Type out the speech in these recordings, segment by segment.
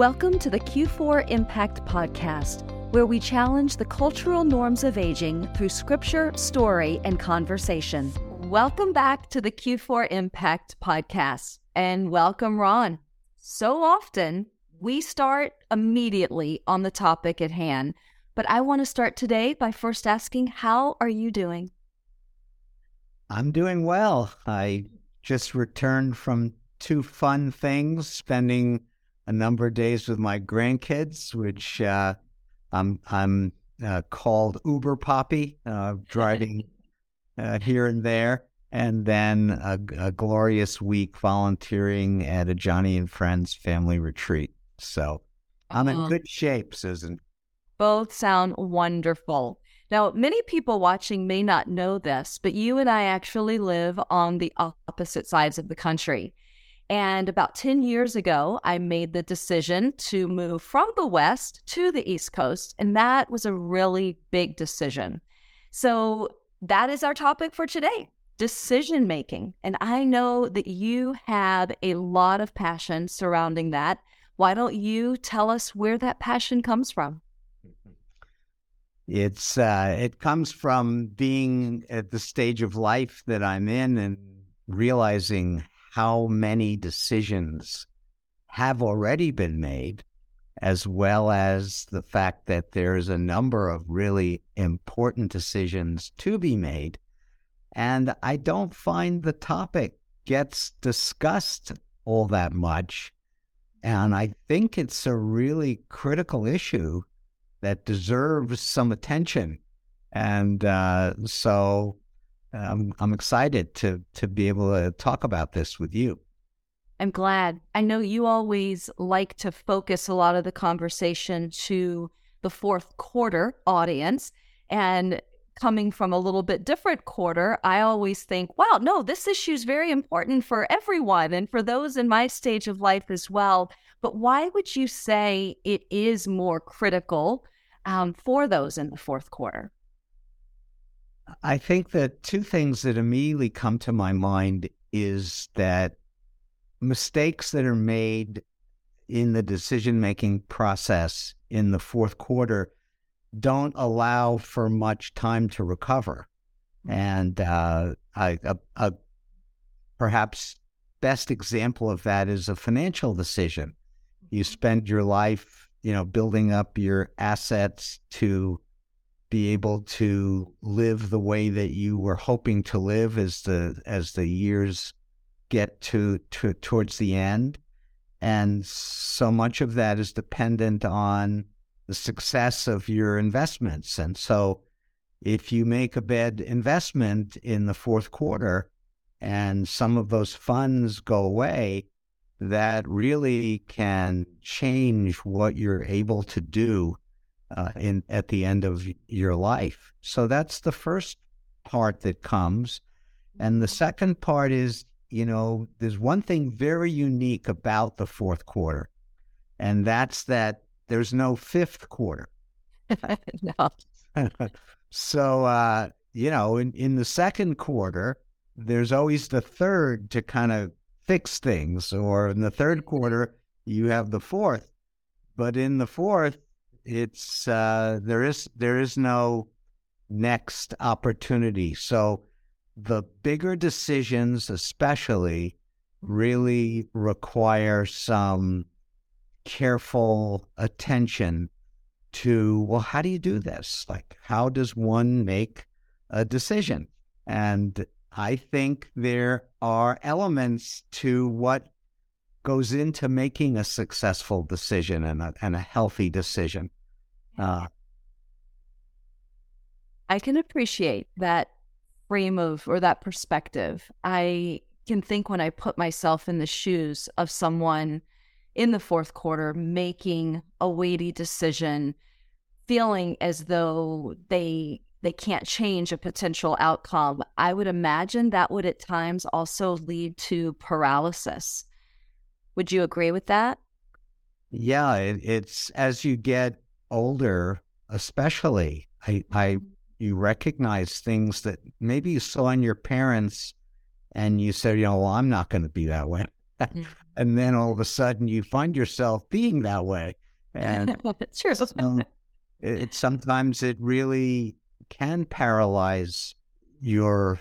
Welcome to the Q4 Impact Podcast, where we challenge the cultural norms of aging through scripture, story, and conversation. Welcome back to the Q4 Impact Podcast, and welcome, Ron. So often, we start immediately on the topic at hand, but I want to start today by first asking, How are you doing? I'm doing well. I just returned from two fun things, spending a number of days with my grandkids, which uh, I'm I'm uh, called Uber Poppy, uh, driving uh, here and there, and then a, a, glorious week volunteering at a Joni and Friends family retreat. So I'm in good shape, Susan. Both sound wonderful. Now, many people watching may not know this, but you and I actually live on the opposite sides of the country. And about 10 years ago, I made the decision to move from the West to the East Coast. And that was a really big decision. So that is our topic for today decision making. And I know that you have a lot of passion surrounding that. Why don't you tell us where that passion comes from? It's uh, it comes from being at the stage of life that I'm in and realizing how many decisions have already been made, as well as the fact that there's a number of really important decisions to be made. And I don't find the topic gets discussed all that much. And I think it's a really critical issue that deserves some attention. And uh, so I'm, I'm excited to to be able to talk about this with you. I'm glad. I know you always like to focus a lot of the conversation to the fourth quarter audience. And coming from a little bit different quarter, I always think, wow, no, this issue is very important for everyone and for those in my stage of life as well. But why would you say it is more critical um, for those in the fourth quarter? I think that two things that immediately come to my mind is that mistakes that are made in the decision making process in the fourth quarter don't allow for much time to recover. Mm. And uh, I, a, a perhaps best example of that is a financial decision. You mm-hmm. spend your life, you know, building up your assets to be able to live the way that you were hoping to live as the as the years get to, to towards the end. And so much of that is dependent on the success of your investments. And so if you make a bad investment in the fourth quarter and some of those funds go away that really can change what you're able to do uh, in at the end of your life. So that's the first part that comes, and the second part is you know there's one thing very unique about the fourth quarter, and that's that there's no fifth quarter. no. so uh, you know, in in the second quarter, there's always the third to kind of fix things, or in the third quarter you have the fourth. But in the fourth, it's uh, there is there is no next opportunity. So the bigger decisions, especially, really require some careful attention to well, how do you do this? Like, how does one make a decision? And I think there are elements to what goes into making a successful decision and a, and a healthy decision. Uh, I can appreciate that frame of or that perspective. I can think when I put myself in the shoes of someone in the fourth quarter making a weighty decision, feeling as though they they can't change a potential outcome. I would imagine that would at times also lead to paralysis would you agree with that? Yeah, it, it's as you get older, especially, I, I mm-hmm. you recognize things that maybe you saw in your parents, and you said, you know, well, I'm not going to be that way. mm-hmm. and then all of a sudden you find yourself being that way. And true. So it, sometimes it really can paralyze your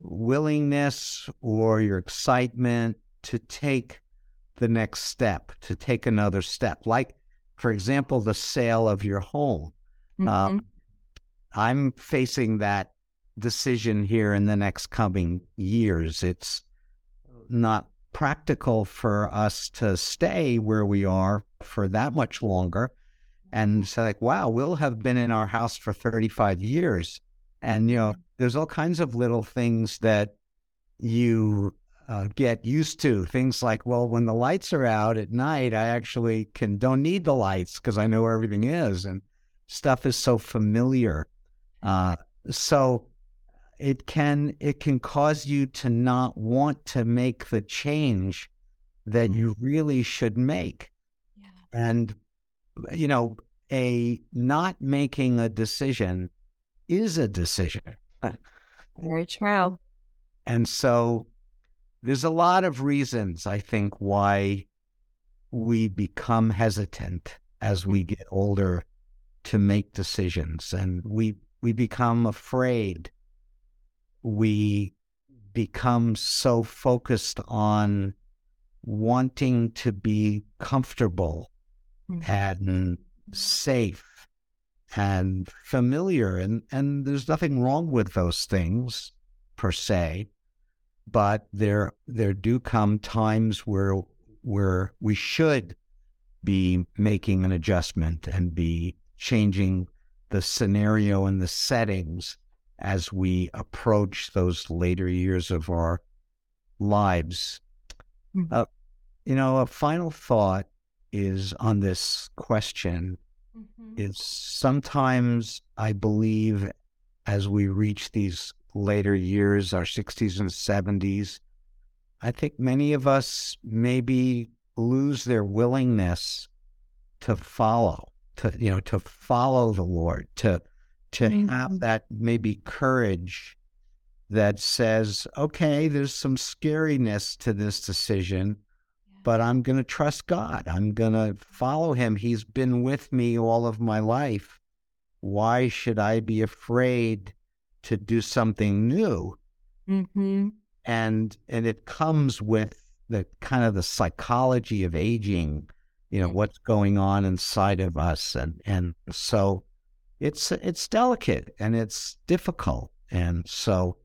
willingness or your excitement to take the next step, to take another step. Like, for example, the sale of your home. Mm-hmm. Um, I'm facing that decision here in the next coming years. It's not practical for us to stay where we are for that much longer. And so, like, wow, we'll have been in our house for 35 years. And, you know, there's all kinds of little things that you uh, get used to. Things like, well, when the lights are out at night, I actually can don't need the lights because I know where everything is, and stuff is so familiar. Uh, so it can it can cause you to not want to make the change that you mm-hmm. really should make. Yeah. And you know, a not making a decision is a decision. Very true. And so there's a lot of reasons I think why we become hesitant as we get older to make decisions and we we become afraid we become so focused on wanting to be comfortable mm-hmm. and safe and familiar and and there's nothing wrong with those things per se but there there do come times where where we should be making an adjustment and be changing the scenario and the settings as we approach those later years of our lives. Mm-hmm. Uh, you know, a final thought is on this question mm-hmm. is sometimes I believe as we reach these later years, our 60s and 70s, I think many of us maybe lose their willingness to follow, to you know, to follow the Lord, to to mm-hmm. have that maybe courage that says, okay, there's some scariness to this decision, but I'm going to trust God. I'm going to follow him. He's been with me all of my life. Why should I be afraid to do something new? Mm-hmm. And and it comes with the kind of the psychology of aging, you know, what's going on inside of us, and and so it's it's delicate and it's difficult. And so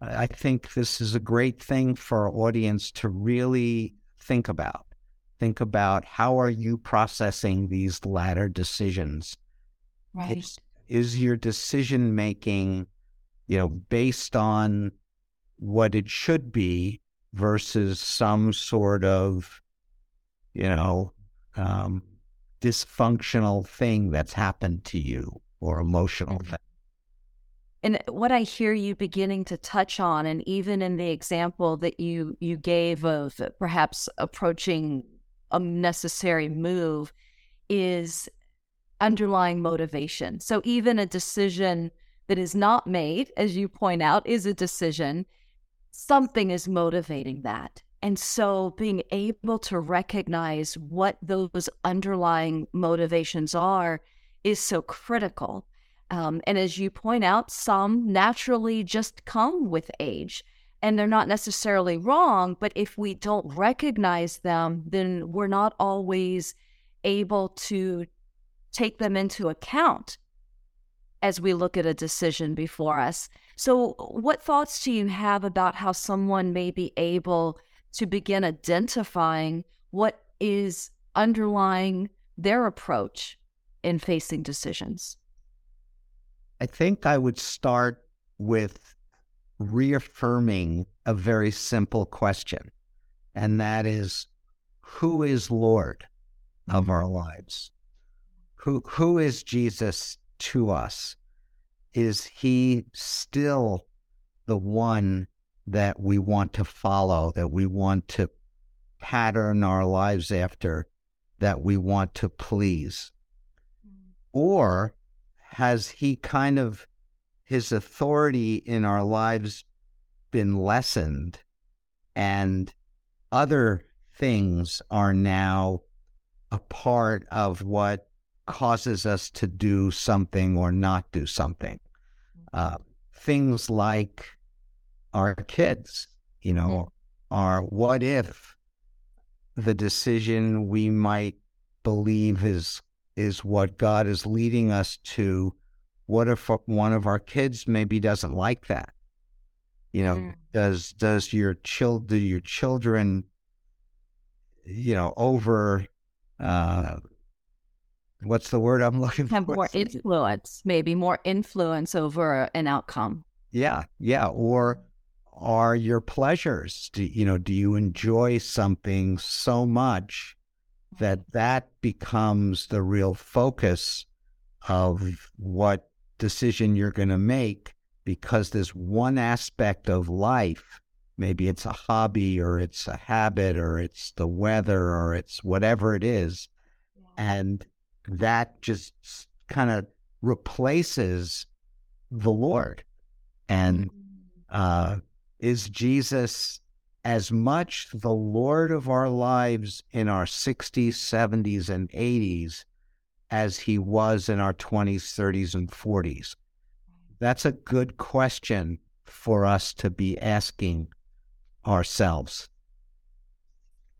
I think this is a great thing for our audience to really think about. Think about how are you processing these latter decisions? Right. is your decision making, you know, based on what it should be versus some sort of, you know, um, dysfunctional thing that's happened to you? or emotional mm-hmm. thing. And what I hear you beginning to touch on, and even in the example that you you gave of perhaps approaching a necessary move, is underlying motivation. So even a decision that is not made, as you point out, is a decision. Something is motivating that. And so being able to recognize what those underlying motivations are is so critical. Um, and as you point out, some naturally just come with age and they're not necessarily wrong. But if we don't recognize them, then we're not always able to take them into account as we look at a decision before us. So, what thoughts do you have about how someone may be able to begin identifying what is underlying their approach in facing decisions? I think I would start with reaffirming a very simple question, and that is who is Lord of our lives? Who who is Jesus to us? Is he still the one that we want to follow, that we want to pattern our lives after, that we want to please? Or has he kind of, his authority in our lives been lessened and other things are now a part of what causes us to do something or not do something. Uh, things like our kids, you know, are what if the decision we might believe is is what God is leading us to. What if one of our kids maybe doesn't like that? You know, mm. does does your child do your children, you know, over uh what's the word I'm looking Have for? more influence, maybe more influence over an outcome. Yeah, yeah. Or are your pleasures? Do you know? Do you enjoy something so much that mm. that becomes the real focus of what decision you're going to make? Because there's one aspect of life. Maybe it's a hobby, or it's a habit, or it's the weather, or it's whatever it is, and that just kind of replaces the Lord. And mm. uh, is Jesus as much the Lord of our lives in our 60s, 70s, and 80s as he was in our 20s, 30s, and 40s? That's a good question for us to be asking ourselves.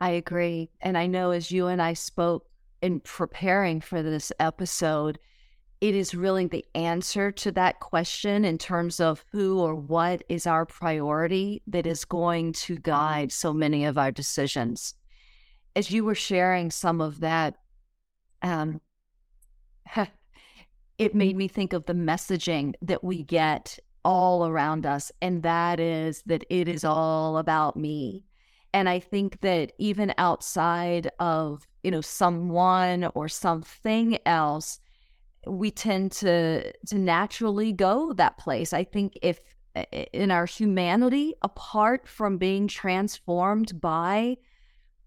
I agree. And I know as you and I spoke in preparing for this episode, it is really the answer to that question in terms of who or what is our priority that is going to guide so many of our decisions. As you were sharing some of that, um, it made me think of the messaging that we get all around us, and that is that it is all about me. And I think that even outside of, you know, someone or something else, we tend to to naturally go that place. I think if in our humanity, apart from being transformed by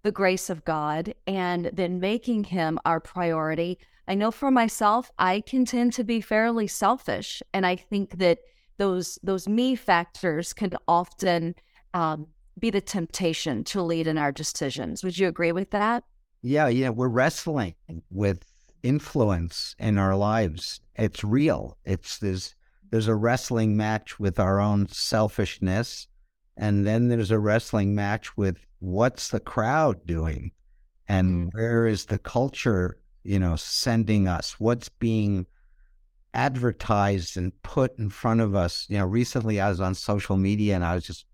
the grace of God and then making him our priority, I know for myself, I can tend to be fairly selfish. And I think that those those me factors can often um, be the temptation to lead in our decisions. Would you agree with that? Yeah, yeah. We're wrestling with influence in our lives. It's real. It's there's there's a wrestling match with our own selfishness, and then there's a wrestling match with what's the crowd doing, and mm. where is the culture, you know, sending us? What's being advertised and put in front of us? You know, recently I was on social media and I was just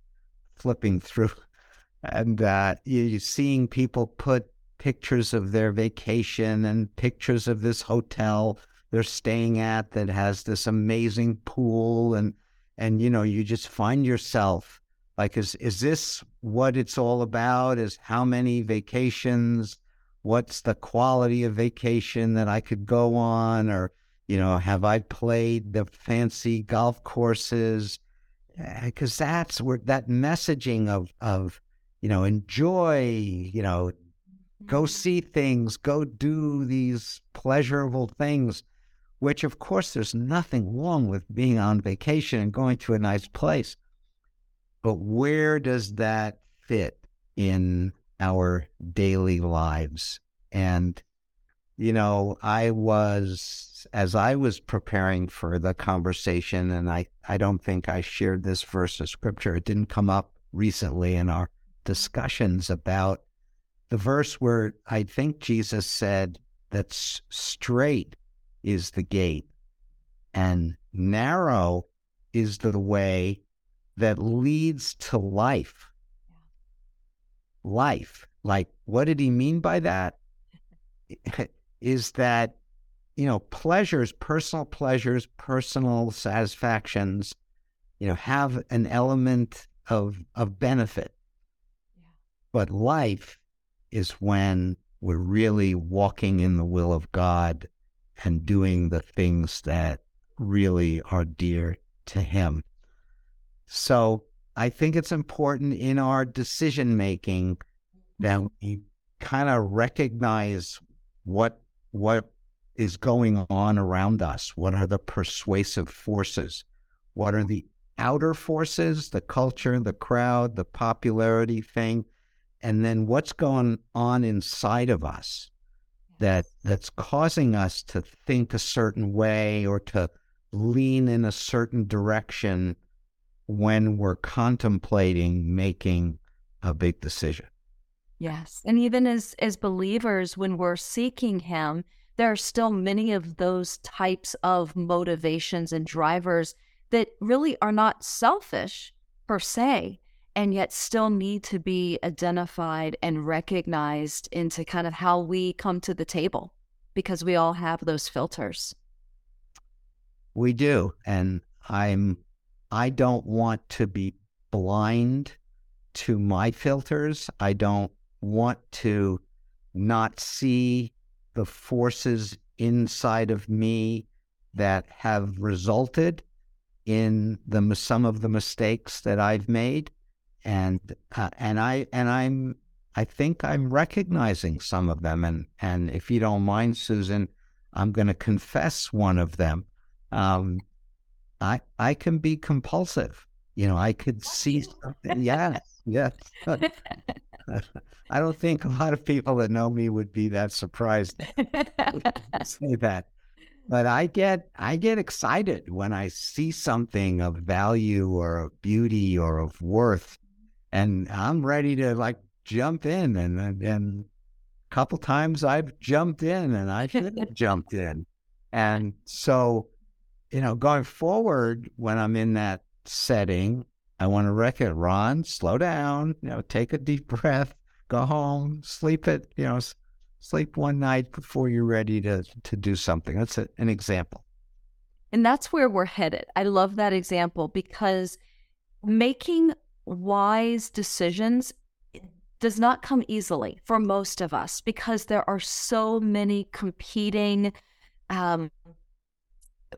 flipping through, and uh, you, you're seeing people put pictures of their vacation and pictures of this hotel they're staying at that has this amazing pool and and you know you just find yourself like is is this what it's all about? Is how many vacations? What's the quality of vacation that I could go on? Or you know have I played the fancy golf courses? Eh, because that's where that messaging of of you know enjoy you know go mm-hmm. see things, go do these pleasurable things, which, of course, there's nothing wrong with being on vacation and going to a nice place. But where does that fit in our daily lives? And, you know, I was, as I was preparing for the conversation, and I, I don't think I shared this verse of scripture, it didn't come up recently in our discussions about the verse where I think Jesus said that straight is the gate and narrow is the way that leads to life. Life. Like, what did he mean by that? is that, you know, pleasures, personal pleasures, personal satisfactions, you know, have an element of, of benefit. Yeah. But life is when we're really walking in the will of God and doing the things that really are dear to Him. So I think it's important in our decision making that we kind of recognize what what is going on around us. What are the persuasive forces? What are the outer forces, the culture, the crowd, the popularity thing? And then what's going on inside of us that that's causing us to think a certain way or to lean in a certain direction when we're contemplating making a big decision. Yes. And even as as believers when we're seeking him, there are still many of those types of motivations and drivers that really are not selfish per se and yet still need to be identified and recognized into kind of how we come to the table because we all have those filters. We do. And I'm, I don't want to be blind to my filters. I don't want to not see the forces inside of me that have resulted in the some of the mistakes that I've made and uh, and I and I'm I think I'm recognizing some of them, and and if you don't mind, Susan, I'm going to confess one of them. Um, I I can be compulsive. You know, I could see something. Yes, yes. I don't think a lot of people that know me would be that surprised to say that. But I get I get excited when I see something of value or of beauty or of worth and I'm ready to like jump in and and a couple times I've jumped in and I should have jumped in. And so, you know, going forward when I'm in that setting, I want to it, Ron, slow down, you know, take a deep breath, go home, sleep it, you know, sleep one night before you're ready to to do something. That's a, an example. And that's where we're headed. I love that example because making wise decisions does not come easily for most of us because there are so many competing um,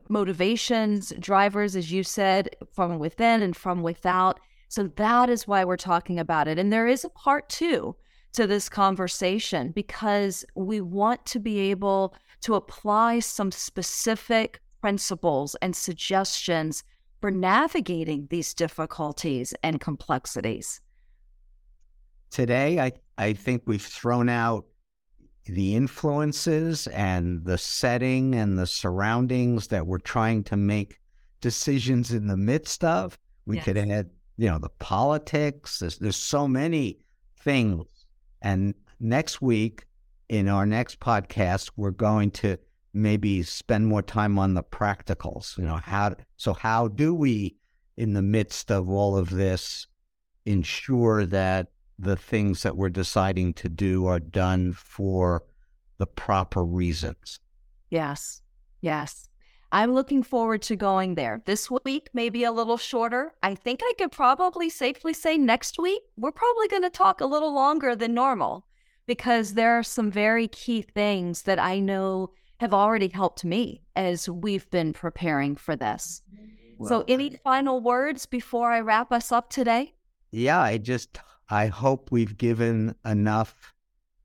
motivations, drivers, as you said, from within and from without. So that is why we're talking about it. And there is a part two to this conversation because we want to be able to apply some specific principles and suggestions for navigating these difficulties and complexities? Today, I, I think we've thrown out the influences and the setting and the surroundings that we're trying to make decisions in the midst of. We yes. could add, you know, the politics. There's, there's so many things. And next week, in our next podcast, we're going to maybe spend more time on the practicals. You know, how so how do we, in the midst of all of this, ensure that the things that we're deciding to do are done for the proper reasons? Yes. Yes. I'm looking forward to going there. This week maybe a little shorter. I think I could probably safely say next week, we're probably going to talk a little longer than normal because there are some very key things that I know have already helped me as we've been preparing for this. Well, so, any final words before I wrap us up today? Yeah, I just I hope we've given enough.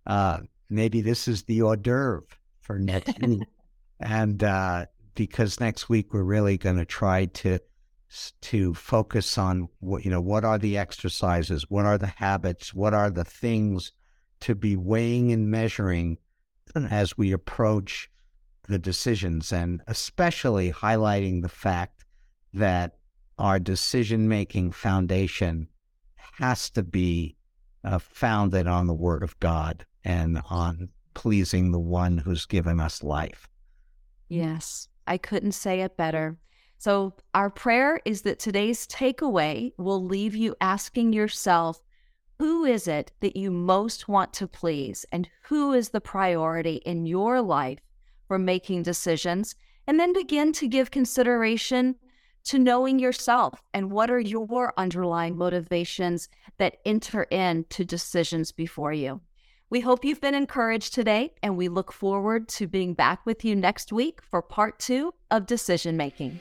Uh, maybe this is the hors d'oeuvre for next week, and uh, because next week we're really going to try to to focus on what you know what are the exercises, what are the habits, what are the things to be weighing and measuring as we approach the decisions and especially highlighting the fact that our decision making foundation has to be uh, founded on the Word of God and on pleasing the one who's given us life. Yes, I couldn't say it better. So, our prayer is that today's takeaway will leave you asking yourself who is it that you most want to please, and who is the priority in your life for making decisions, and then begin to give consideration to knowing yourself and what are your underlying motivations that enter into decisions before you. We hope you've been encouraged today, and we look forward to being back with you next week for part two of decision making.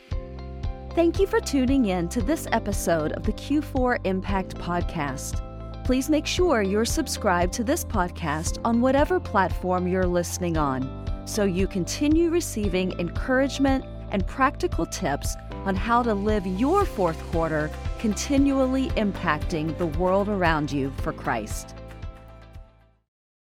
Thank you for tuning in to this episode of the Q4 Impact Podcast. Please make sure you're subscribed to this podcast on whatever platform you're listening on so you continue receiving encouragement and practical tips on how to live your fourth quarter continually impacting the world around you for Christ.